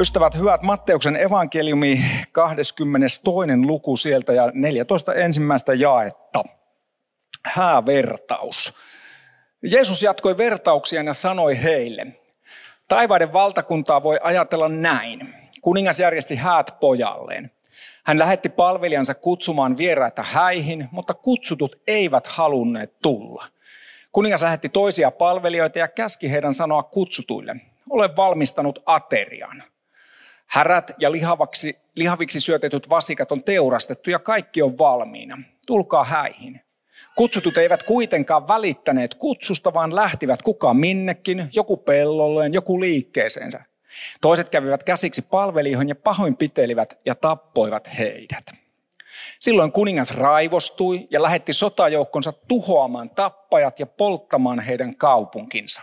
Ystävät, hyvät Matteuksen evankeliumi 22. luku sieltä ja 14 ensimmäistä jaetta. Häävertaus. Jeesus jatkoi vertauksia ja sanoi heille, taivaiden valtakuntaa voi ajatella näin. Kuningas järjesti häät pojalleen. Hän lähetti palvelijansa kutsumaan vieraita häihin, mutta kutsutut eivät halunneet tulla. Kuningas lähetti toisia palvelijoita ja käski heidän sanoa kutsutuille, ole valmistanut aterian. Härät ja lihavaksi, lihaviksi syötetyt vasikat on teurastettu ja kaikki on valmiina. Tulkaa häihin. Kutsutut eivät kuitenkaan välittäneet kutsusta, vaan lähtivät kuka minnekin, joku pellolleen, joku liikkeeseensä. Toiset kävivät käsiksi palvelijoihin ja pahoinpitelivät ja tappoivat heidät. Silloin kuningas raivostui ja lähetti sotajoukkonsa tuhoamaan tappajat ja polttamaan heidän kaupunkinsa.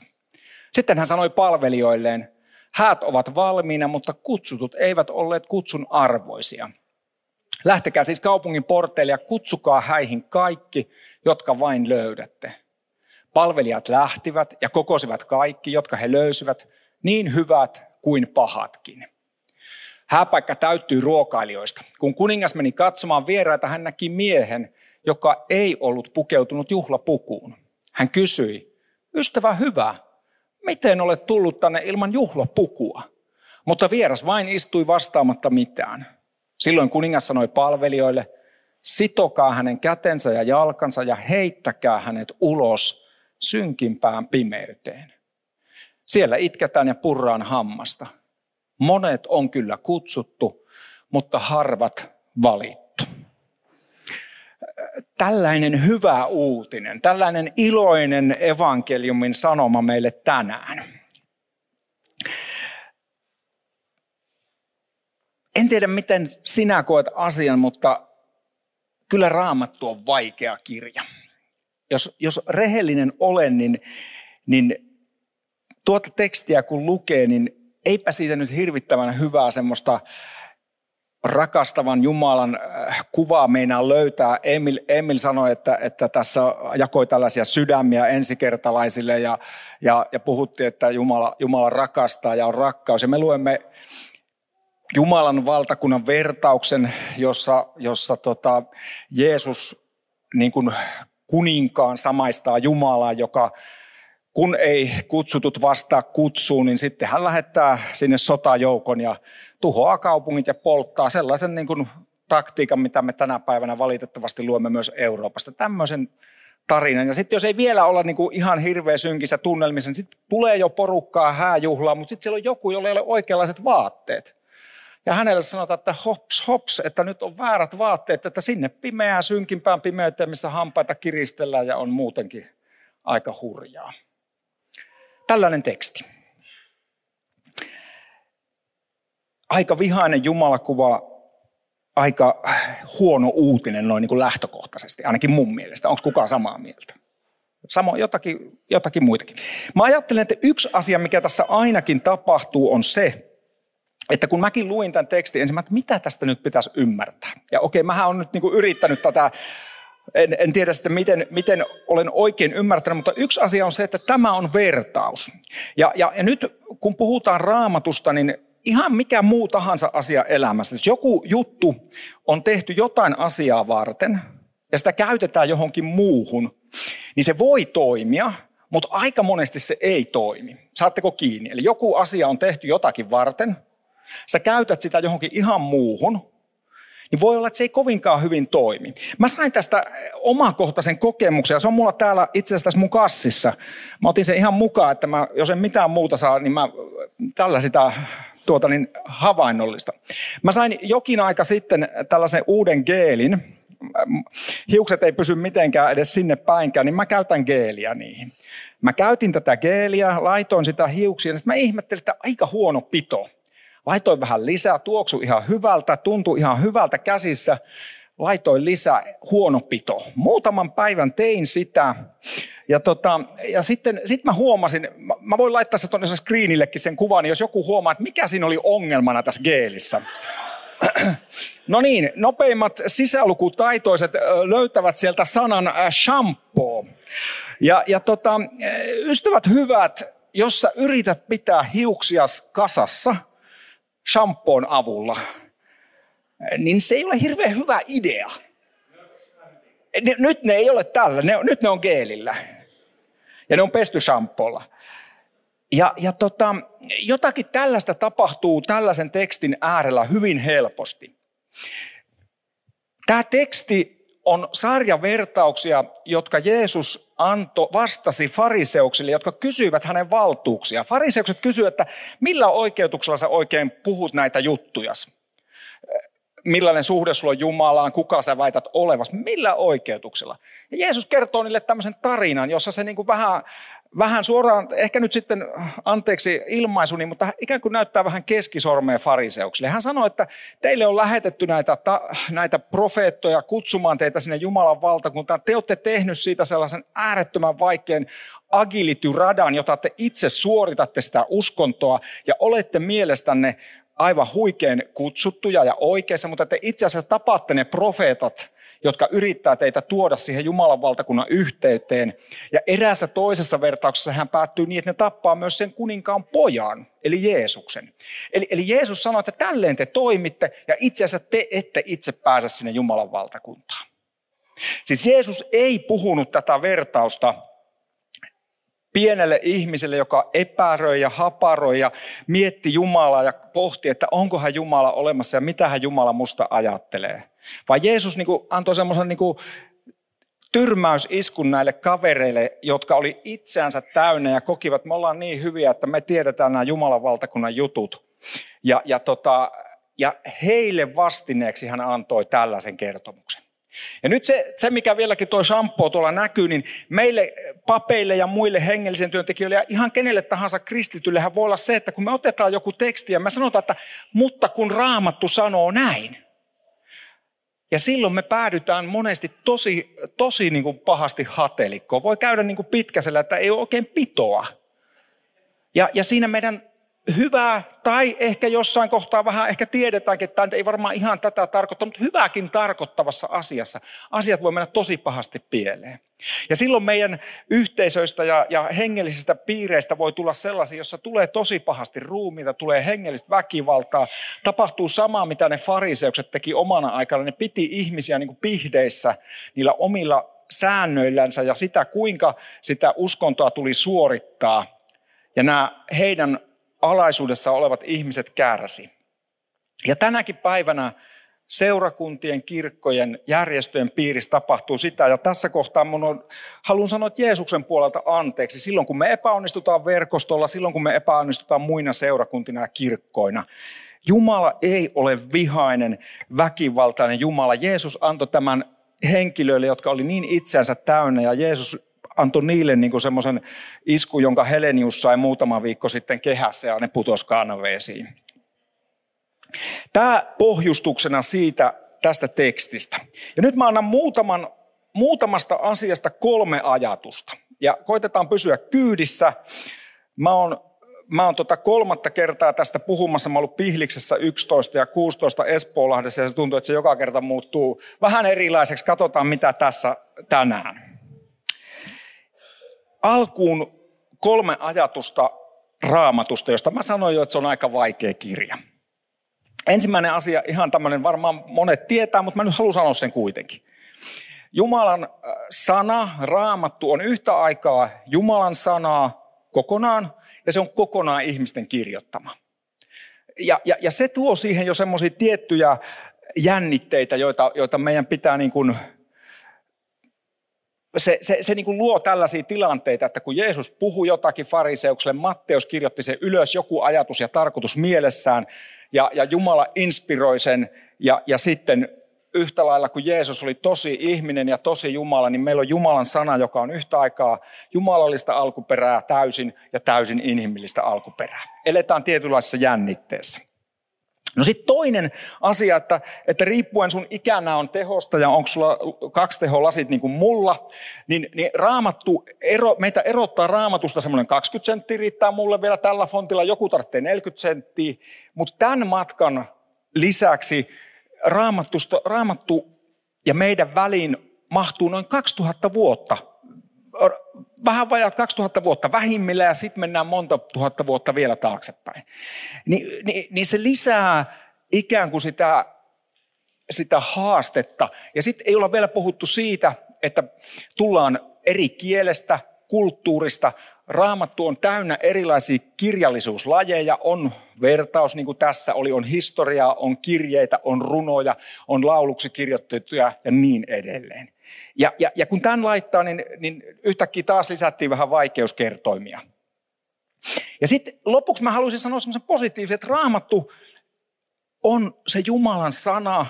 Sitten hän sanoi palvelijoilleen, Häät ovat valmiina, mutta kutsutut eivät olleet kutsun arvoisia. Lähtekää siis kaupungin porteille ja kutsukaa häihin kaikki, jotka vain löydätte. Palvelijat lähtivät ja kokosivat kaikki, jotka he löysivät, niin hyvät kuin pahatkin. Hääpaikka täyttyi ruokailijoista. Kun kuningas meni katsomaan vieraita, hän näki miehen, joka ei ollut pukeutunut juhlapukuun. Hän kysyi, ystävä hyvä, miten olet tullut tänne ilman juhlapukua? Mutta vieras vain istui vastaamatta mitään. Silloin kuningas sanoi palvelijoille, sitokaa hänen kätensä ja jalkansa ja heittäkää hänet ulos synkimpään pimeyteen. Siellä itketään ja purraan hammasta. Monet on kyllä kutsuttu, mutta harvat valittu tällainen hyvä uutinen, tällainen iloinen evankeliumin sanoma meille tänään. En tiedä, miten sinä koet asian, mutta kyllä raamattu on vaikea kirja. Jos, jos rehellinen olen, niin, niin tuota tekstiä kun lukee, niin eipä siitä nyt hirvittävän hyvää semmoista rakastavan Jumalan äh, kuvaa meinaa löytää. Emil, Emil sanoi, että, että tässä jakoi tällaisia sydämiä ensikertalaisille ja, ja, ja puhuttiin, että Jumala, Jumala rakastaa ja on rakkaus. Ja me luemme Jumalan valtakunnan vertauksen, jossa, jossa tota, Jeesus niin kuin kuninkaan samaistaa Jumalaa, joka kun ei kutsutut vastaa kutsuun, niin sitten hän lähettää sinne sotajoukon ja tuhoaa kaupungit ja polttaa sellaisen niin kuin taktiikan, mitä me tänä päivänä valitettavasti luemme myös Euroopasta. Tämmöisen tarinan. Ja sitten jos ei vielä olla niin kuin ihan hirveä synkissä tunnelmissa, niin sitten tulee jo porukkaa hääjuhlaa, mutta sitten siellä on joku, jolla ei ole oikeanlaiset vaatteet. Ja hänelle sanotaan, että hops, hops, että nyt on väärät vaatteet, että sinne pimeään, synkimpään pimeyteen, missä hampaita kiristellään ja on muutenkin aika hurjaa. Tällainen teksti. Aika vihainen Jumalakuva, aika huono uutinen noin niin kuin lähtökohtaisesti, ainakin mun mielestä. Onko kukaan samaa mieltä? Samo, jotakin, jotakin muitakin. Mä ajattelen, että yksi asia, mikä tässä ainakin tapahtuu, on se, että kun mäkin luin tämän tekstin ensin, että mitä tästä nyt pitäisi ymmärtää. Ja okei, mähän on nyt niin kuin yrittänyt tätä en, en tiedä sitten, miten, miten olen oikein ymmärtänyt, mutta yksi asia on se, että tämä on vertaus. Ja, ja, ja nyt kun puhutaan raamatusta, niin ihan mikä muu tahansa asia elämässä. Jos joku juttu on tehty jotain asiaa varten ja sitä käytetään johonkin muuhun, niin se voi toimia, mutta aika monesti se ei toimi. Saatteko kiinni? Eli joku asia on tehty jotakin varten, sä käytät sitä johonkin ihan muuhun, niin voi olla, että se ei kovinkaan hyvin toimi. Mä sain tästä omakohtaisen kokemuksen, ja se on mulla täällä itse asiassa tässä mun kassissa. Mä otin sen ihan mukaan, että mä, jos en mitään muuta saa, niin mä tällä sitä tuota niin, havainnollista. Mä sain jokin aika sitten tällaisen uuden geelin. Hiukset ei pysy mitenkään edes sinne päinkään, niin mä käytän geeliä niihin. Mä käytin tätä geeliä, laitoin sitä hiuksia, ja sitten mä ihmettelin, että aika huono pito Laitoin vähän lisää, tuoksu ihan hyvältä, tuntui ihan hyvältä käsissä. Laitoin lisää, huono pito. Muutaman päivän tein sitä. Ja, tota, ja sitten sit mä huomasin, mä, mä voin laittaa se tuonne screenillekin sen kuvan, niin jos joku huomaa, että mikä siinä oli ongelmana tässä geelissä. No niin, nopeimmat sisälukutaitoiset löytävät sieltä sanan shampoo. Ja, ja tota, ystävät hyvät, jos sä yrität pitää hiuksias kasassa shampoon avulla, niin se ei ole hirveän hyvä idea. Nyt ne ei ole tällä, ne, nyt ne on geelillä. Ja ne on pesty shampoolla. Ja, ja tota, jotakin tällaista tapahtuu tällaisen tekstin äärellä hyvin helposti. Tämä teksti on sarjavertauksia, jotka Jeesus anto, vastasi fariseuksille, jotka kysyivät hänen valtuuksia. Fariseukset kysyivät, että millä oikeutuksella sä oikein puhut näitä juttuja? Millainen suhde sulla on Jumalaan, kuka sä väität olevas, millä oikeutuksella? Ja Jeesus kertoo niille tämmöisen tarinan, jossa se niin kuin vähän vähän suoraan, ehkä nyt sitten anteeksi ilmaisuni, mutta ikään kuin näyttää vähän keskisormeen fariseuksille. Hän sanoi, että teille on lähetetty näitä, ta, näitä profeettoja kutsumaan teitä sinne Jumalan valtakuntaan. Te olette tehnyt siitä sellaisen äärettömän vaikean agility-radan, jota te itse suoritatte sitä uskontoa ja olette mielestänne aivan huikein kutsuttuja ja oikeassa, mutta te itse asiassa tapaatte ne profeetat – jotka yrittää teitä tuoda siihen Jumalan valtakunnan yhteyteen. Ja eräässä toisessa vertauksessa hän päättyy niin, että ne tappaa myös sen kuninkaan pojan, eli Jeesuksen. Eli, eli Jeesus sanoi, että tälleen te toimitte, ja itse asiassa te ette itse pääse sinne Jumalan valtakuntaan. Siis Jeesus ei puhunut tätä vertausta pienelle ihmiselle, joka epäröi ja haparoi ja mietti Jumalaa ja pohti, että onkohan Jumala olemassa ja mitä hän Jumala musta ajattelee. Vai Jeesus niin kuin antoi semmoisen niin tyrmäysiskun näille kavereille, jotka oli itseänsä täynnä ja kokivat, että me ollaan niin hyviä, että me tiedetään nämä Jumalan valtakunnan jutut. Ja, ja, tota, ja heille vastineeksi hän antoi tällaisen kertomuksen. Ja nyt se, se mikä vieläkin tuo shampoo tuolla näkyy, niin meille papeille ja muille hengellisen työntekijöille ja ihan kenelle tahansa kristityllehän voi olla se, että kun me otetaan joku teksti ja me sanotaan, että mutta kun raamattu sanoo näin. Ja silloin me päädytään monesti tosi, tosi niin kuin pahasti hatelikkoon. Voi käydä niin kuin pitkäsellä, että ei ole oikein pitoa. Ja, ja siinä meidän hyvää tai ehkä jossain kohtaa vähän ehkä tiedetäänkin, että tämä ei varmaan ihan tätä tarkoita, mutta hyvääkin tarkoittavassa asiassa asiat voi mennä tosi pahasti pieleen. Ja silloin meidän yhteisöistä ja, ja hengellisistä piireistä voi tulla sellaisia, jossa tulee tosi pahasti ruumiita, tulee hengellistä väkivaltaa, tapahtuu samaa, mitä ne fariseukset teki omana aikana. Ne piti ihmisiä niin kuin pihdeissä niillä omilla säännöillänsä ja sitä, kuinka sitä uskontoa tuli suorittaa. Ja nämä heidän alaisuudessa olevat ihmiset kärsi. Ja tänäkin päivänä seurakuntien, kirkkojen, järjestöjen piirissä tapahtuu sitä. Ja tässä kohtaa mun on, haluan sanoa että Jeesuksen puolelta anteeksi. Silloin kun me epäonnistutaan verkostolla, silloin kun me epäonnistutaan muina seurakuntina ja kirkkoina. Jumala ei ole vihainen, väkivaltainen Jumala. Jeesus antoi tämän henkilöille, jotka oli niin itsensä täynnä ja Jeesus antoi niille niin semmoisen isku, jonka Helenius sai muutama viikko sitten kehässä ja ne putosi kaanaveesiin. Tämä pohjustuksena siitä tästä tekstistä. Ja nyt mä annan muutaman, muutamasta asiasta kolme ajatusta. Ja koitetaan pysyä kyydissä. Mä oon, mä oon tota kolmatta kertaa tästä puhumassa. Mä oon ollut Pihliksessä 11 ja 16 Espoolahdessa ja se tuntuu, että se joka kerta muuttuu vähän erilaiseksi. Katsotaan mitä tässä tänään alkuun kolme ajatusta raamatusta, josta mä sanoin jo, että se on aika vaikea kirja. Ensimmäinen asia, ihan tämmöinen, varmaan monet tietää, mutta mä nyt haluan sanoa sen kuitenkin. Jumalan äh, sana, raamattu on yhtä aikaa Jumalan sanaa kokonaan ja se on kokonaan ihmisten kirjoittama. Ja, ja, ja se tuo siihen jo semmoisia tiettyjä jännitteitä, joita, joita meidän pitää niin kuin se, se, se niin kuin luo tällaisia tilanteita, että kun Jeesus puhui jotakin fariseukselle, Matteus kirjoitti sen ylös joku ajatus ja tarkoitus mielessään, ja, ja Jumala inspiroi sen, ja, ja sitten yhtä lailla kuin Jeesus oli tosi ihminen ja tosi Jumala, niin meillä on Jumalan sana, joka on yhtä aikaa jumalallista alkuperää täysin ja täysin inhimillistä alkuperää. Eletään tietynlaisessa jännitteessä. No sitten toinen asia, että, että riippuen sun ikänä on tehosta ja onko sulla kaksi teholasit niin kuin mulla, niin, niin raamattu, ero, meitä erottaa raamatusta semmoinen 20 senttiä riittää mulle vielä tällä fontilla, joku tarvitsee 40 senttiä, mutta tämän matkan lisäksi raamattu ja meidän väliin mahtuu noin 2000 vuotta vähän vajaat 2000 vuotta vähimmillä ja sitten mennään monta tuhatta vuotta vielä taaksepäin. Ni, niin, niin se lisää ikään kuin sitä, sitä haastetta. Ja sitten ei olla vielä puhuttu siitä, että tullaan eri kielestä, kulttuurista. Raamattu on täynnä erilaisia kirjallisuuslajeja, on vertaus, niin kuin tässä oli, on historiaa, on kirjeitä, on runoja, on lauluksi kirjoitettuja ja niin edelleen. Ja, ja, ja kun tämän laittaa, niin, niin yhtäkkiä taas lisättiin vähän vaikeuskertoimia. Ja sitten lopuksi mä haluaisin sanoa semmoisen positiivisen, että raamattu on se Jumalan sana,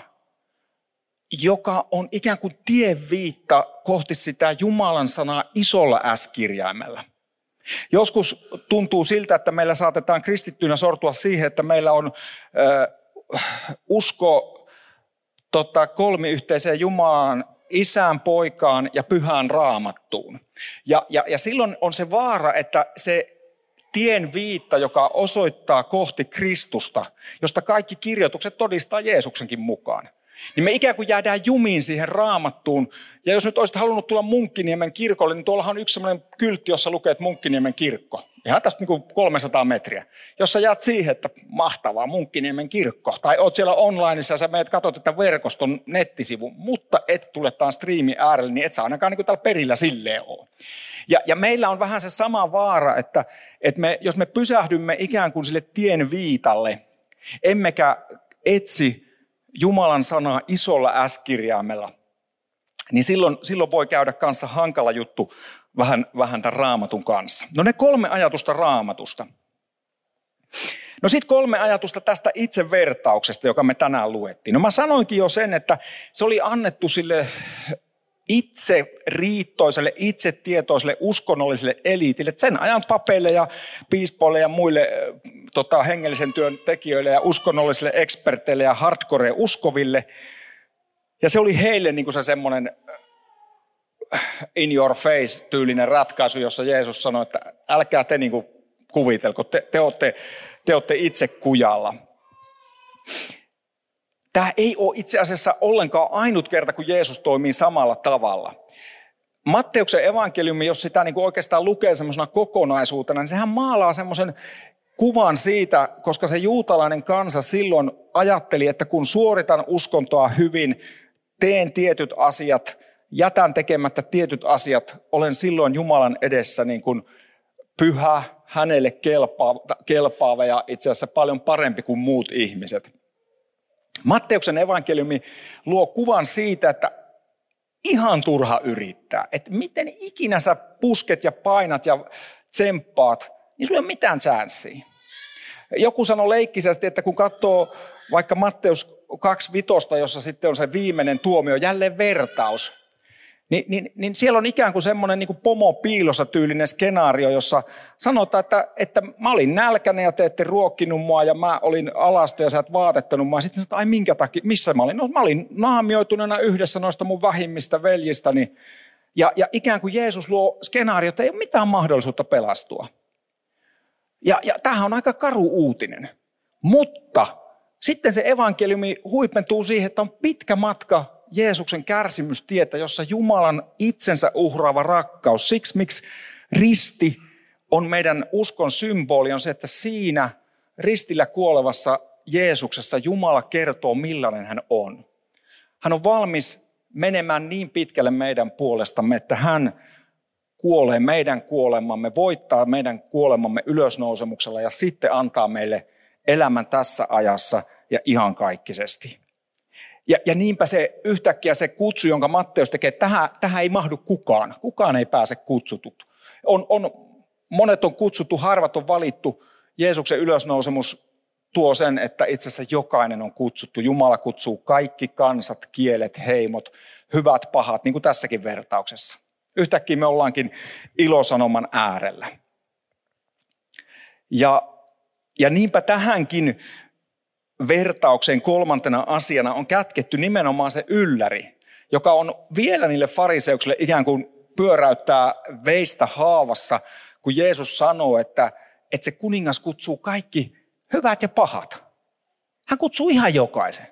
joka on ikään kuin tieviitta kohti sitä Jumalan sanaa isolla S-kirjaimella. Joskus tuntuu siltä, että meillä saatetaan kristittynä sortua siihen, että meillä on äh, usko tota, kolmiyhteiseen Jumalaan isään, poikaan ja pyhään raamattuun. Ja, ja, ja silloin on se vaara, että se tien viitta, joka osoittaa kohti Kristusta, josta kaikki kirjoitukset todistaa Jeesuksenkin mukaan. Niin me ikään kuin jäädään jumiin siihen raamattuun. Ja jos nyt olisit halunnut tulla Munkkiniemen kirkolle, niin tuollahan on yksi sellainen kyltti, jossa lukee, että Munkkiniemen kirkko. Ihan tästä niin kuin 300 metriä. Jos sä jäät siihen, että mahtavaa Munkkiniemen kirkko, tai oot siellä onlineissa ja sä meet katsot, että verkoston nettisivu, mutta et tule tämän striimi äärelle, niin et sä ainakaan niin kuin täällä perillä silleen ole. Ja, ja meillä on vähän se sama vaara, että, että me, jos me pysähdymme ikään kuin sille tien viitalle, emmekä etsi Jumalan sanaa isolla S-kirjaimella, niin silloin, silloin voi käydä kanssa hankala juttu vähän, vähän tämän raamatun kanssa. No ne kolme ajatusta raamatusta. No sitten kolme ajatusta tästä itse vertauksesta, joka me tänään luettiin. No mä sanoinkin jo sen, että se oli annettu sille itse riittoiselle, itse tietoiselle uskonnolliselle eliitille, sen ajan papeille ja piispoille ja muille tota, hengellisen työn tekijöille ja uskonnollisille eksperteille ja hardcore uskoville. Ja se oli heille niin kuin se semmoinen in your face tyylinen ratkaisu, jossa Jeesus sanoi, että älkää te niin kuin kuvitelko, te, te, olette, te olette itse kujalla. Tämä ei ole itse asiassa ollenkaan ainut kerta, kun Jeesus toimii samalla tavalla. Matteuksen evankeliumi, jos sitä niin kuin oikeastaan lukee semmoisena kokonaisuutena, niin sehän maalaa semmoisen kuvan siitä, koska se juutalainen kansa silloin ajatteli, että kun suoritan uskontoa hyvin, teen tietyt asiat, jätän tekemättä tietyt asiat, olen silloin Jumalan edessä niin kuin pyhä, hänelle kelpaava, kelpaava ja itse asiassa paljon parempi kuin muut ihmiset. Matteuksen evankeliumi luo kuvan siitä, että ihan turha yrittää. Että miten ikinä sä pusket ja painat ja tsemppaat, niin sulla ei ole mitään chanssiä. Joku sanoi leikkisesti, että kun katsoo vaikka Matteus 2.5, jossa sitten on se viimeinen tuomio, jälleen vertaus, niin, niin, niin siellä on ikään kuin semmoinen niin pomo piilossa tyylinen skenaario, jossa sanotaan, että, että mä olin nälkäinen ja te ette ruokkinut mua ja mä olin alasta ja sä et vaatettanut mua. Sitten sanotaan, ai minkä takia, missä mä olin? No mä olin naamioituneena yhdessä noista mun vähimmistä veljistäni. Ja, ja ikään kuin Jeesus luo skenaario, että ei ole mitään mahdollisuutta pelastua. Ja, ja tämähän on aika karu uutinen. Mutta sitten se evankeliumi huipentuu siihen, että on pitkä matka Jeesuksen kärsimystietä, jossa Jumalan itsensä uhraava rakkaus, siksi miksi risti on meidän uskon symboli, on se, että siinä ristillä kuolevassa Jeesuksessa Jumala kertoo, millainen hän on. Hän on valmis menemään niin pitkälle meidän puolestamme, että hän kuolee meidän kuolemamme, voittaa meidän kuolemamme ylösnousemuksella ja sitten antaa meille elämän tässä ajassa ja ihan kaikkisesti. Ja, ja niinpä se yhtäkkiä se kutsu, jonka Matteus tekee, että tähän, tähän ei mahdu kukaan. Kukaan ei pääse kutsutut. On, on, monet on kutsuttu, harvat on valittu. Jeesuksen ylösnousemus tuo sen, että itse asiassa jokainen on kutsuttu. Jumala kutsuu kaikki kansat, kielet, heimot, hyvät, pahat, niin kuin tässäkin vertauksessa. Yhtäkkiä me ollaankin ilosanoman äärellä. Ja, ja niinpä tähänkin vertaukseen kolmantena asiana on kätketty nimenomaan se ylläri, joka on vielä niille fariseuksille ikään kuin pyöräyttää veistä haavassa, kun Jeesus sanoo, että, että se kuningas kutsuu kaikki hyvät ja pahat. Hän kutsuu ihan jokaisen.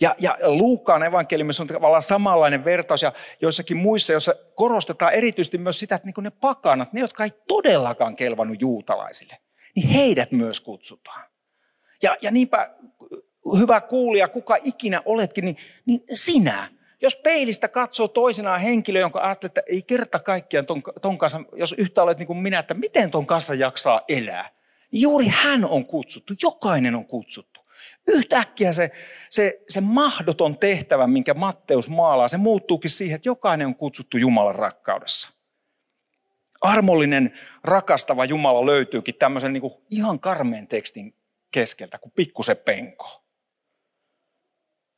Ja, ja Luukkaan evankeliumissa on tavallaan samanlainen vertaus ja joissakin muissa, joissa korostetaan erityisesti myös sitä, että niin ne pakanat, ne jotka ei todellakaan kelvannut juutalaisille, niin heidät myös kutsutaan. Ja, ja niinpä hyvä kuulija, kuka ikinä oletkin, niin, niin sinä. Jos peilistä katsoo toisenaan henkilö, jonka ajattelee, että ei kerta kaikkiaan ton, ton kanssa, jos yhtä olet niin kuin minä, että miten ton kanssa jaksaa elää, niin juuri hän on kutsuttu, jokainen on kutsuttu. Yhtäkkiä se, se, se mahdoton tehtävä, minkä Matteus maalaa, se muuttuukin siihen, että jokainen on kutsuttu Jumalan rakkaudessa. Armollinen, rakastava Jumala löytyykin tämmöisen niin kuin ihan karmeen tekstin keskeltä, kuin pikkuse penko.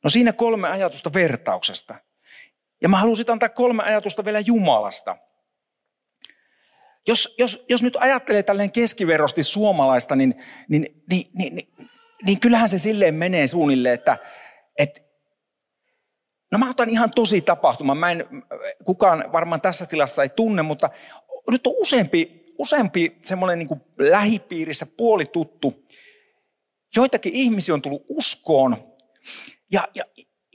No siinä kolme ajatusta vertauksesta. Ja mä halusin antaa kolme ajatusta vielä Jumalasta. Jos, jos, jos nyt ajattelee tälleen keskiverrosti suomalaista, niin, niin, niin, niin, niin, niin kyllähän se silleen menee suunnilleen, että, että No mä otan ihan tosi tapahtuman. Mä en, kukaan varmaan tässä tilassa ei tunne, mutta nyt on useampi, useampi semmoinen niin lähipiirissä puolituttu. Joitakin ihmisiä on tullut uskoon ja, ja,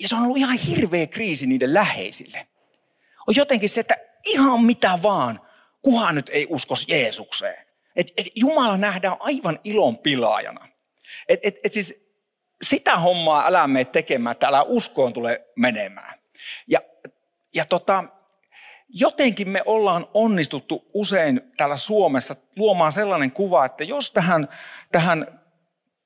ja se on ollut ihan hirveä kriisi niiden läheisille. On jotenkin se, että ihan mitä vaan, kuhan nyt ei uskos Jeesukseen. Et, et Jumala nähdään aivan ilon pilaajana. Et, et, et siis sitä hommaa älä mene tekemään, että älä uskoon tule menemään. Ja, ja tota, jotenkin me ollaan onnistuttu usein täällä Suomessa luomaan sellainen kuva, että jos tähän, tähän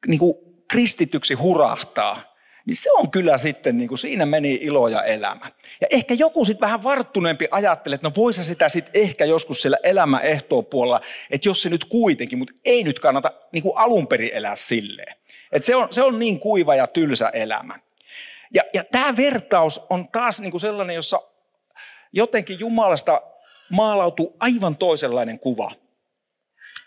niin kuin kristityksi hurahtaa, niin se on kyllä sitten, niin kuin siinä meni ilo ja elämä. Ja ehkä joku sitten vähän varttuneempi ajattelee, että no voisi sitä sitten ehkä joskus siellä elämä puolella, että jos se nyt kuitenkin, mutta ei nyt kannata niin kuin alun perin elää silleen. Että se, on, se on niin kuiva ja tylsä elämä. Ja, ja tämä vertaus on taas niin kuin sellainen, jossa jotenkin Jumalasta maalautuu aivan toisenlainen kuva.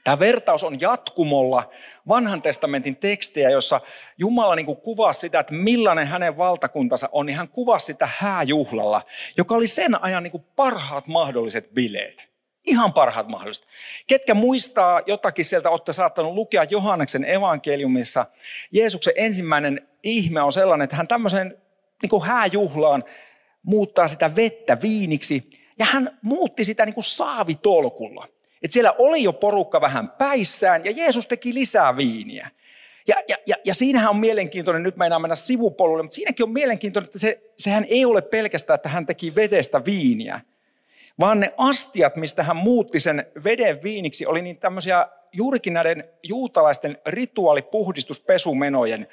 Tämä vertaus on jatkumolla vanhan testamentin tekstejä, jossa Jumala niin kuvasi sitä, että millainen hänen valtakuntansa on, niin hän kuvasi sitä hääjuhlalla, joka oli sen ajan niin parhaat mahdolliset bileet. Ihan parhaat mahdolliset. Ketkä muistaa jotakin sieltä, olette saattanut lukea Johanneksen evankeliumissa. Jeesuksen ensimmäinen ihme on sellainen, että hän tämmöisen niin hääjuhlaan muuttaa sitä vettä viiniksi. Ja hän muutti sitä niin saavitolkulla. Että siellä oli jo porukka vähän päissään ja Jeesus teki lisää viiniä. Ja, ja, ja, ja siinähän on mielenkiintoinen, nyt meinaa mennä sivupolulle, mutta siinäkin on mielenkiintoinen, että se, sehän ei ole pelkästään, että hän teki vedestä viiniä, vaan ne astiat, mistä hän muutti sen veden viiniksi, oli niin tämmöisiä juurikin näiden juutalaisten rituaalipuhdistuspesumenojen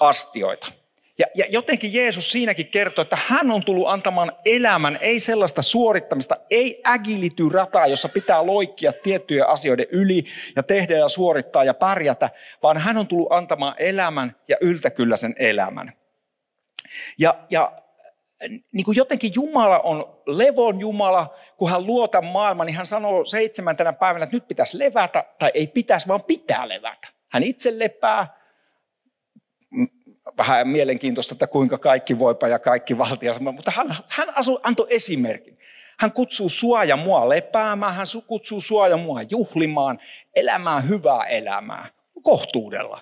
astioita. Ja, ja jotenkin Jeesus siinäkin kertoo, että hän on tullut antamaan elämän, ei sellaista suorittamista, ei ägility rataa, jossa pitää loikkia tiettyjen asioiden yli ja tehdä ja suorittaa ja pärjätä, vaan hän on tullut antamaan elämän ja yltäkylläisen elämän. Ja, ja niin kuin jotenkin Jumala on levon Jumala, kun hän luo tämän maailman, niin hän sanoo seitsemäntenä päivänä, että nyt pitäisi levätä, tai ei pitäisi, vaan pitää levätä. Hän itse lepää, vähän mielenkiintoista, että kuinka kaikki voipa ja kaikki valtia, mutta hän, hän asu, antoi esimerkin. Hän kutsuu sua ja mua lepäämään, hän kutsuu sua ja mua juhlimaan, elämään hyvää elämää, kohtuudella.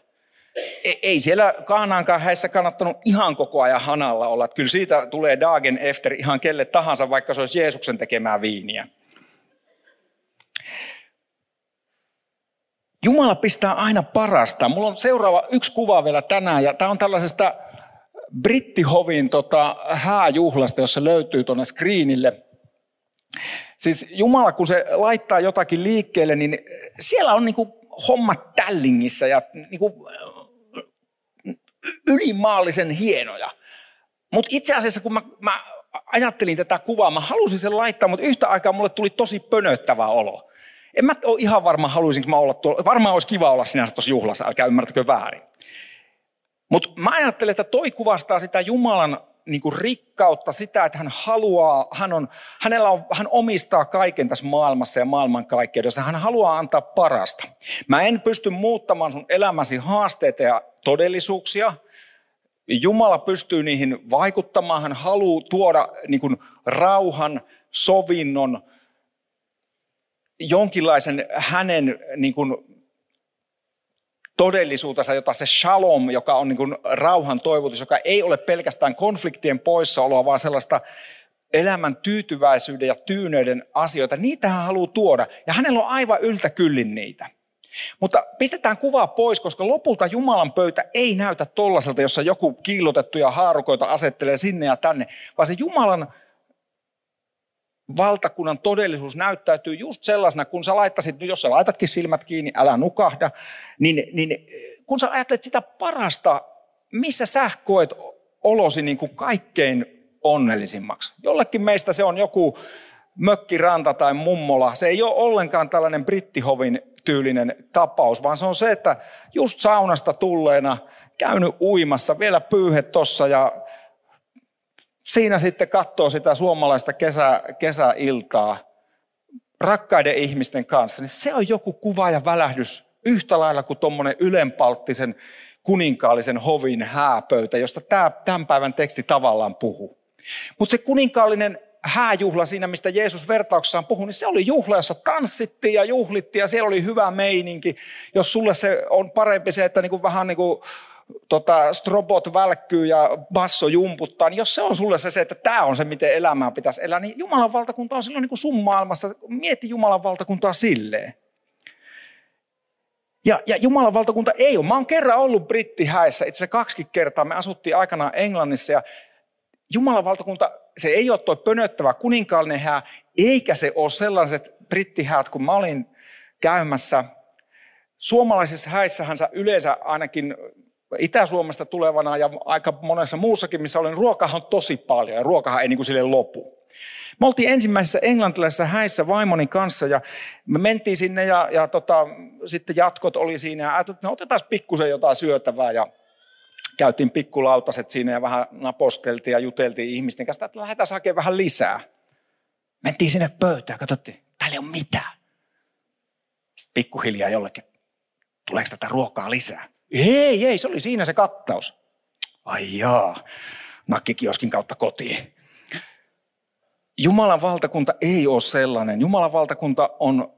E, ei siellä Kaanaankaan häissä kannattanut ihan koko ajan hanalla olla. Kyllä siitä tulee dagen efter ihan kelle tahansa, vaikka se olisi Jeesuksen tekemää viiniä. Jumala pistää aina parasta. Mulla on seuraava yksi kuva vielä tänään, ja tämä on tällaisesta Brittihovin tota, hääjuhlasta, jossa löytyy tuonne screenille. Siis Jumala, kun se laittaa jotakin liikkeelle, niin siellä on niinku hommat tällingissä ja niinku ylimaallisen hienoja. Mutta itse asiassa, kun mä, mä ajattelin tätä kuvaa, mä halusin sen laittaa, mutta yhtä aikaa mulle tuli tosi pönöttävä olo. En mä ole ihan varma, haluaisinko mä olla tuolla. Varmaan olisi kiva olla sinänsä tuossa juhlassa, älkää ymmärtäkö väärin. Mutta mä ajattelen, että toi kuvastaa sitä Jumalan niin kuin rikkautta, sitä, että hän haluaa, hän, on, hänellä on, hän omistaa kaiken tässä maailmassa ja maailmankaikkeudessa. Hän haluaa antaa parasta. Mä en pysty muuttamaan sun elämäsi haasteita ja todellisuuksia. Jumala pystyy niihin vaikuttamaan. Hän haluaa tuoda niin kuin rauhan, sovinnon, jonkinlaisen hänen niin kuin, todellisuutensa, jota se shalom, joka on niin kuin rauhan toivotus, joka ei ole pelkästään konfliktien poissaoloa, vaan sellaista elämän tyytyväisyyden ja tyyneyden asioita, niitä hän haluaa tuoda. Ja hänellä on aivan yltäkyllin niitä. Mutta pistetään kuvaa pois, koska lopulta Jumalan pöytä ei näytä tollaiselta, jossa joku kiillotettuja haarukoita asettelee sinne ja tänne, vaan se Jumalan valtakunnan todellisuus näyttäytyy just sellaisena, kun sä laittasit, jos sä laitatkin silmät kiinni, älä nukahda, niin, niin kun sä ajattelet sitä parasta, missä sä koet olosi niin kuin kaikkein onnellisimmaksi. Jollekin meistä se on joku mökkiranta tai mummola. Se ei ole ollenkaan tällainen brittihovin tyylinen tapaus, vaan se on se, että just saunasta tulleena käynyt uimassa, vielä pyyhe tossa ja siinä sitten katsoo sitä suomalaista kesä, kesäiltaa rakkaiden ihmisten kanssa, niin se on joku kuva ja välähdys yhtä lailla kuin tuommoinen ylenpalttisen kuninkaallisen hovin hääpöytä, josta tämä, tämän päivän teksti tavallaan puhuu. Mutta se kuninkaallinen hääjuhla siinä, mistä Jeesus vertauksessaan puhui, niin se oli juhla, jossa tanssittiin ja juhlittiin ja siellä oli hyvä meininki. Jos sulle se on parempi se, että niinku vähän niin kuin tota, strobot välkkyy ja basso jumputtaa, niin jos se on sulle se, se että tämä on se, miten elämää pitäisi elää, niin Jumalan valtakunta on silloin niin kuin sun maailmassa. Mieti Jumalan valtakuntaa silleen. Ja, ja Jumalan valtakunta ei ole. Mä oon kerran ollut brittihäissä, itse asiassa kaksi kertaa. Me asuttiin aikanaan Englannissa ja Jumalan valtakunta, se ei ole tuo pönöttävä kuninkaallinen hää, eikä se ole sellaiset brittihäät, kun mä olin käymässä. Suomalaisissa häissähän sä yleensä ainakin Itä-Suomesta tulevana ja aika monessa muussakin, missä olen, ruokahan on tosi paljon ja ruokahan ei niin kuin sille lopu. Me oltiin ensimmäisessä englantilaisessa häissä vaimoni kanssa ja me mentiin sinne ja, ja tota, sitten jatkot oli siinä ja ajattelin, että no, otetaan pikkusen jotain syötävää ja käytiin pikkulautaset siinä ja vähän naposteltiin ja juteltiin ihmisten kanssa, että lähdetään hakemaan vähän lisää. Mentiin sinne pöytään, katsottiin, täällä ei ole mitään. Sitten pikkuhiljaa jollekin, tuleeko tätä ruokaa lisää? Ei, ei, se oli siinä se kattaus. Ai jaa, nakkikioskin kautta kotiin. Jumalan valtakunta ei ole sellainen. Jumalan valtakunta on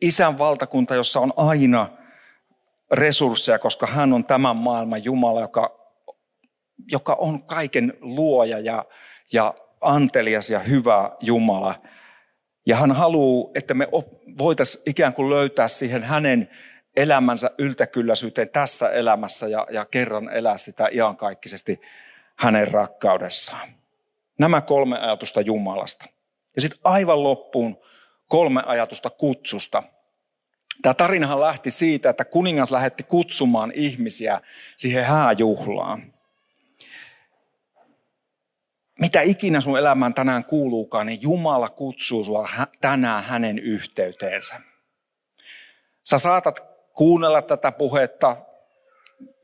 isän valtakunta, jossa on aina resursseja, koska hän on tämän maailman Jumala, joka, joka on kaiken luoja ja, ja antelias ja hyvä Jumala. Ja hän haluaa, että me voitaisiin ikään kuin löytää siihen hänen elämänsä yltäkylläisyyteen tässä elämässä ja, ja kerran elää sitä iankaikkisesti hänen rakkaudessaan. Nämä kolme ajatusta Jumalasta. Ja sitten aivan loppuun kolme ajatusta kutsusta. Tämä tarinahan lähti siitä, että kuningas lähetti kutsumaan ihmisiä siihen hääjuhlaan. Mitä ikinä sun elämään tänään kuuluukaan, niin Jumala kutsuu sua tänään hänen yhteyteensä. Sä saatat kuunnella tätä puhetta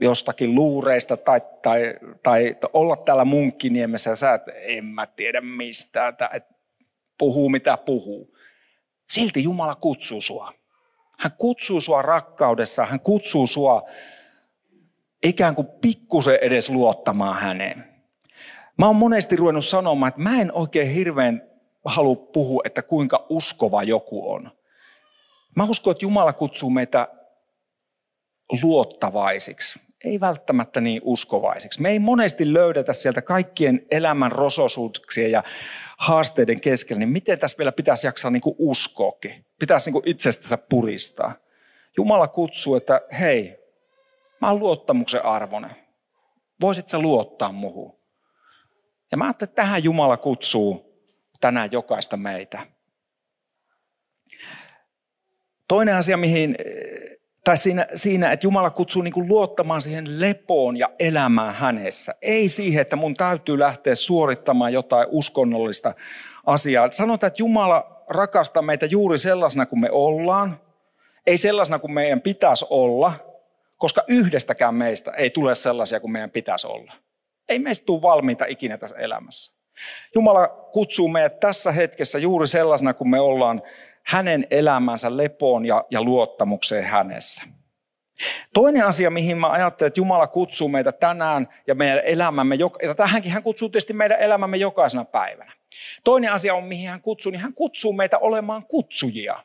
jostakin luureista tai, tai, tai olla täällä munkkiniemessä ja sä et, en mä tiedä mistään, että puhuu mitä puhuu. Silti Jumala kutsuu sua. Hän kutsuu sua rakkaudessa, hän kutsuu sua ikään kuin pikkusen edes luottamaan häneen. Mä oon monesti ruvennut sanomaan, että mä en oikein hirveän halua puhua, että kuinka uskova joku on. Mä uskon, että Jumala kutsuu meitä luottavaisiksi, ei välttämättä niin uskovaisiksi. Me ei monesti löydetä sieltä kaikkien elämän rososuuksien ja haasteiden keskellä, niin miten tässä vielä pitäisi jaksaa niin kuin uskoakin? Pitäisi niin kuin itsestänsä puristaa. Jumala kutsuu, että hei, mä oon luottamuksen arvoinen. Voisit sä luottaa muhun? Ja mä ajattelin, että tähän Jumala kutsuu tänään jokaista meitä. Toinen asia, mihin tai siinä, siinä, että Jumala kutsuu niin kuin luottamaan siihen lepoon ja elämään hänessä. Ei siihen, että mun täytyy lähteä suorittamaan jotain uskonnollista asiaa. Sanotaan, että Jumala rakastaa meitä juuri sellaisena kuin me ollaan. Ei sellaisena kuin meidän pitäisi olla, koska yhdestäkään meistä ei tule sellaisia kuin meidän pitäisi olla. Ei meistä tule valmiita ikinä tässä elämässä. Jumala kutsuu meidät tässä hetkessä juuri sellaisena, kun me ollaan hänen elämänsä lepoon ja, ja luottamukseen hänessä. Toinen asia, mihin mä ajattelen, että Jumala kutsuu meitä tänään ja meidän elämämme, ja tähänkin hän kutsuu tietysti meidän elämämme jokaisena päivänä. Toinen asia on, mihin hän kutsuu, niin hän kutsuu meitä olemaan kutsujia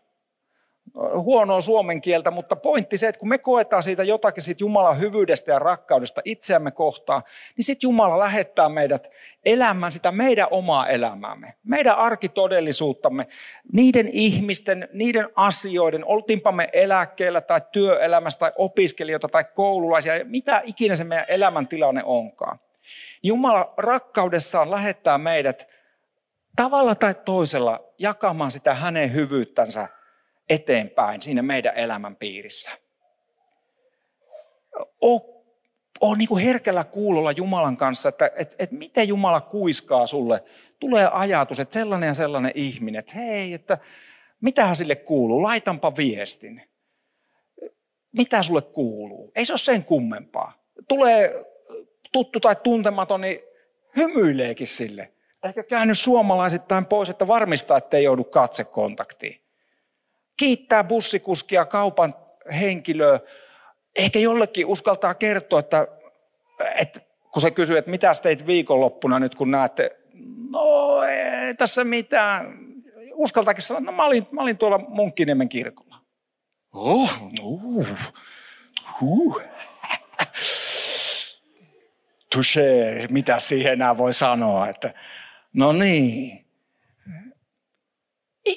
huonoa suomen kieltä, mutta pointti se, että kun me koetaan siitä jotakin siitä Jumalan hyvyydestä ja rakkaudesta itseämme kohtaan, niin sitten Jumala lähettää meidät elämään sitä meidän omaa elämäämme, meidän arkitodellisuuttamme, niiden ihmisten, niiden asioiden, oltiinpa me eläkkeellä tai työelämässä tai opiskelijoita tai koululaisia, mitä ikinä se meidän elämäntilanne onkaan. Jumala rakkaudessaan lähettää meidät tavalla tai toisella jakamaan sitä hänen hyvyyttänsä eteenpäin siinä meidän elämän piirissä. O, on niin kuin herkällä kuulolla Jumalan kanssa, että et, et miten Jumala kuiskaa sulle. Tulee ajatus, että sellainen ja sellainen ihminen, että hei, että mitähän sille kuuluu, laitanpa viestin. Mitä sulle kuuluu? Ei se ole sen kummempaa. Tulee tuttu tai tuntematon, niin hymyileekin sille. Ehkä käänny suomalaisittain pois, että varmistaa, että ei joudu katsekontaktiin kiittää bussikuskia, kaupan henkilöä. Ehkä jollekin uskaltaa kertoa, että, että kun se kysyy, että mitä teit viikonloppuna nyt, kun näette, no ei tässä mitään. Uskaltaakin sanoa, no mä olin, mä olin tuolla Munkkiniemen kirkolla. Oh, uh, huh. Touché, mitä siihen enää voi sanoa, että no niin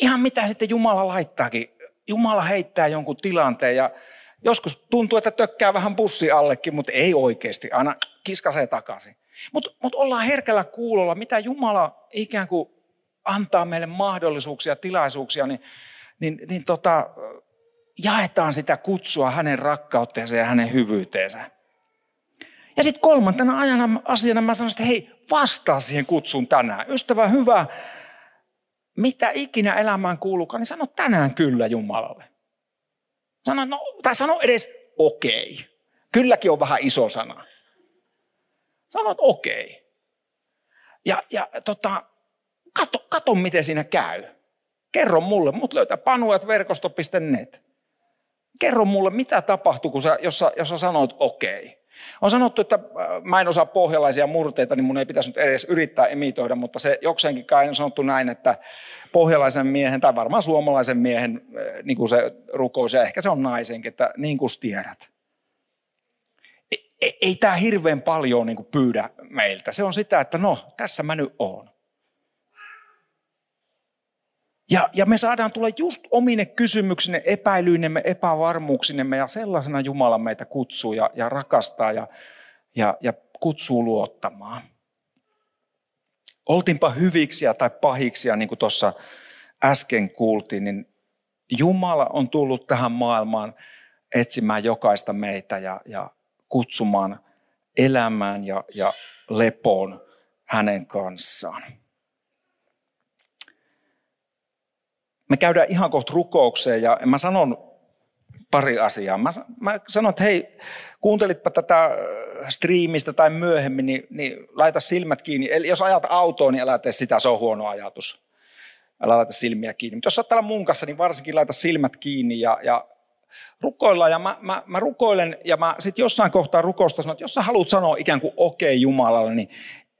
ihan mitä sitten Jumala laittaakin. Jumala heittää jonkun tilanteen ja joskus tuntuu, että tökkää vähän bussi allekin, mutta ei oikeasti, aina kiskasee takaisin. Mutta mut ollaan herkällä kuulolla, mitä Jumala ikään kuin antaa meille mahdollisuuksia, tilaisuuksia, niin, niin, niin tota, jaetaan sitä kutsua hänen rakkautteensa ja hänen hyvyyteensä. Ja sitten kolmantena ajana asiana mä sanoin, että hei, vastaa siihen kutsuun tänään. Ystävä hyvä, mitä ikinä elämään kuuluukaan, niin sano tänään kyllä Jumalalle. Sano, no, tai sano edes okei. Okay. Kylläkin on vähän iso sana. Sano okei. Okay. Ja, ja tota, kato, kato, miten siinä käy. Kerro mulle, mut löytää panuatverkosto.net. Kerro mulle, mitä tapahtuu, kun sä, jos, sä, jos sä sanoit okei. Okay. On sanottu, että äh, mä en osaa pohjalaisia murteita, niin mun ei pitäisi nyt edes yrittää emitoida, mutta se jokseenkin kai on sanottu näin, että pohjalaisen miehen tai varmaan suomalaisen miehen äh, niin kuin se rukous, ja ehkä se on naisenkin, että niin kuin tiedät. Ei, ei, ei tämä hirveän paljon niin kuin pyydä meiltä. Se on sitä, että no, tässä mä nyt oon. Ja, ja me saadaan tulla just omine kysymyksinne, epäilyinemme, epävarmuuksinemme ja sellaisena Jumala meitä kutsuu ja, ja rakastaa ja, ja, ja kutsuu luottamaan. Oltiinpa hyviksiä tai pahiksia, niin kuin tuossa äsken kuultiin, niin Jumala on tullut tähän maailmaan etsimään jokaista meitä ja, ja kutsumaan elämään ja, ja lepoon hänen kanssaan. Me käydään ihan kohta rukoukseen ja mä sanon pari asiaa. Mä, mä sanon, että hei, kuuntelitpa tätä äh, striimistä tai myöhemmin, niin, niin laita silmät kiinni. Eli jos ajat autoon, niin älä tee sitä, se on huono ajatus. Älä laita silmiä kiinni. Mutta jos sä täällä mun kanssa, niin varsinkin laita silmät kiinni ja, ja rukoillaan. Ja mä, mä, mä rukoilen ja mä sitten jossain kohtaa rukousta sanon, että jos sä haluat sanoa ikään kuin okei okay Jumalalle, niin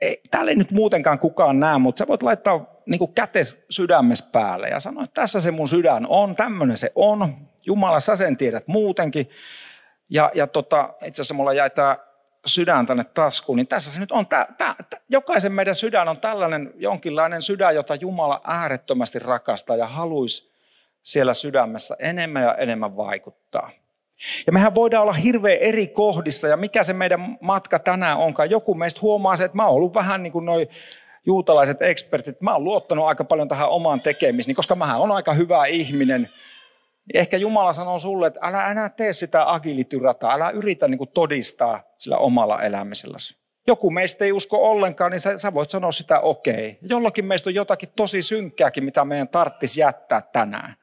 ei, täällä ei nyt muutenkaan kukaan näe, mutta sä voit laittaa niin kätes sydämessä päälle ja sanoa, että tässä se mun sydän on, tämmöinen se on. Jumala, sä sen tiedät muutenkin. Ja, ja tota, itse asiassa mulla jäi tämä sydän tänne taskuun, niin tässä se nyt on. Tää, tää, tää, jokaisen meidän sydän on tällainen jonkinlainen sydän, jota Jumala äärettömästi rakastaa ja haluaisi siellä sydämessä enemmän ja enemmän vaikuttaa. Ja mehän voidaan olla hirveän eri kohdissa ja mikä se meidän matka tänään onkaan. Joku meistä huomaa se, että mä oon ollut vähän niin kuin noin juutalaiset ekspertit. Mä oon luottanut aika paljon tähän omaan tekemiseen, koska mä on aika hyvä ihminen. Ehkä Jumala sanoo sulle, että älä enää tee sitä agilityrata, älä yritä niin kuin todistaa sillä omalla elämiselläsi. Joku meistä ei usko ollenkaan, niin sä, sä voit sanoa sitä okei. Okay. Jollakin meistä on jotakin tosi synkkääkin, mitä meidän tarttisi jättää tänään.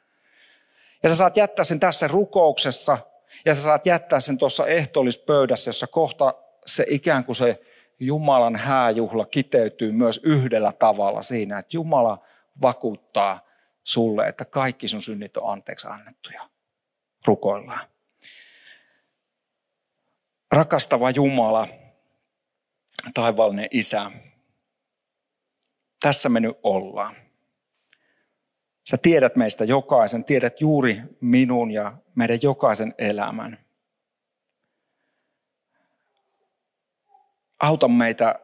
Ja sä saat jättää sen tässä rukouksessa, ja sä saat jättää sen tuossa ehtoollispöydässä, jossa kohta se ikään kuin se Jumalan hääjuhla kiteytyy myös yhdellä tavalla siinä, että Jumala vakuuttaa sulle, että kaikki sun synnit on anteeksi annettuja. Rukoillaan. Rakastava Jumala, taivaallinen Isä, tässä me nyt ollaan. Sä tiedät meistä jokaisen, tiedät juuri minun ja meidän jokaisen elämän. Auta meitä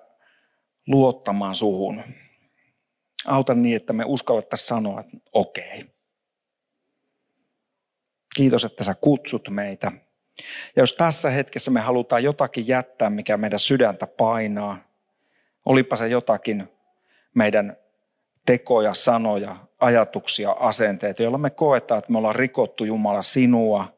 luottamaan suhun. Auta niin, että me uskallettaisiin sanoa, että okei. Okay. Kiitos, että sä kutsut meitä. Ja jos tässä hetkessä me halutaan jotakin jättää, mikä meidän sydäntä painaa, olipa se jotakin meidän tekoja, sanoja, ajatuksia, asenteita, joilla me koetaan, että me ollaan rikottu Jumala sinua,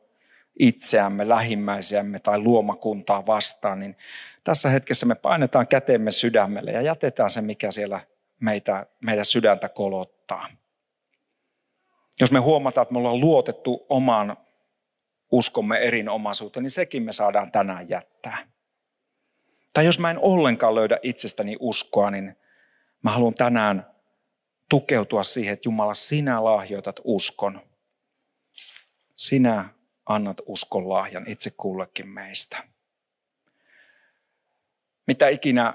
itseämme, lähimmäisiämme tai luomakuntaa vastaan, niin tässä hetkessä me painetaan kätemme sydämelle ja jätetään se, mikä siellä meitä, meidän sydäntä kolottaa. Jos me huomataan, että me ollaan luotettu omaan uskomme erinomaisuuteen, niin sekin me saadaan tänään jättää. Tai jos mä en ollenkaan löydä itsestäni uskoa, niin mä haluan tänään tukeutua siihen, että Jumala, sinä lahjoitat uskon. Sinä annat uskon lahjan itse kullekin meistä. Mitä ikinä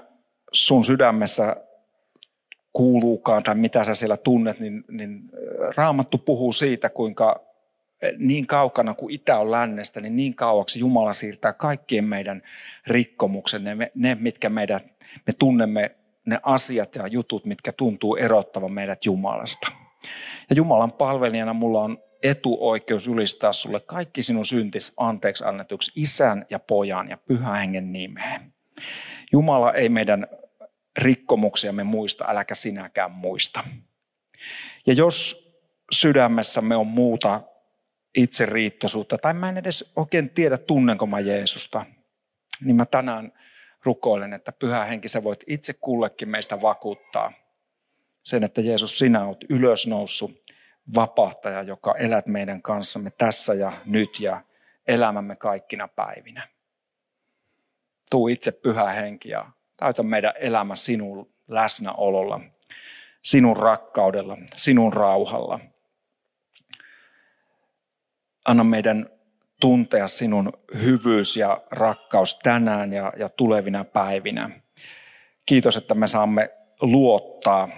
sun sydämessä kuuluukaan tai mitä sä siellä tunnet, niin, niin Raamattu puhuu siitä, kuinka niin kaukana kuin itä on lännestä, niin niin kauaksi Jumala siirtää kaikkien meidän rikkomuksen, ne, ne mitkä meidän, me tunnemme ne asiat ja jutut, mitkä tuntuu erottavan meidät Jumalasta. Ja Jumalan palvelijana mulla on etuoikeus julistaa sulle kaikki sinun syntis anteeksi annetuksi isän ja pojan ja pyhän hengen nimeen. Jumala ei meidän rikkomuksiamme muista, äläkä sinäkään muista. Ja jos sydämessämme on muuta itseriittoisuutta, tai mä en edes oikein tiedä, tunnenko mä Jeesusta, niin mä tänään rukoilen, että pyhä henki, sä voit itse kullekin meistä vakuuttaa sen, että Jeesus, sinä olet ylösnoussut vapahtaja, joka elät meidän kanssamme tässä ja nyt ja elämämme kaikkina päivinä. Tuu itse pyhä henki ja täytä meidän elämä sinun läsnäololla, sinun rakkaudella, sinun rauhalla. Anna meidän tuntea sinun hyvyys ja rakkaus tänään ja, ja tulevina päivinä. Kiitos, että me saamme luottaa,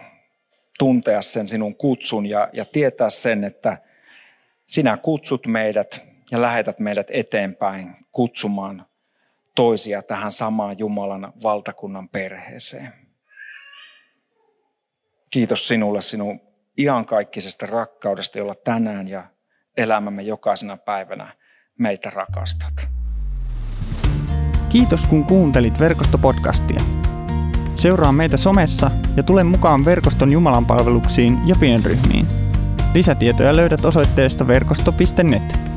tuntea sen sinun kutsun ja, ja tietää sen, että sinä kutsut meidät ja lähetät meidät eteenpäin kutsumaan toisia tähän samaan Jumalan valtakunnan perheeseen. Kiitos sinulle sinun iankaikkisesta rakkaudesta, jolla tänään ja elämämme jokaisena päivänä meitä rakastat. Kiitos kun kuuntelit verkostopodcastia. Seuraa meitä somessa ja tule mukaan verkoston Jumalan palveluksiin ja pienryhmiin. Lisätietoja löydät osoitteesta verkosto.net.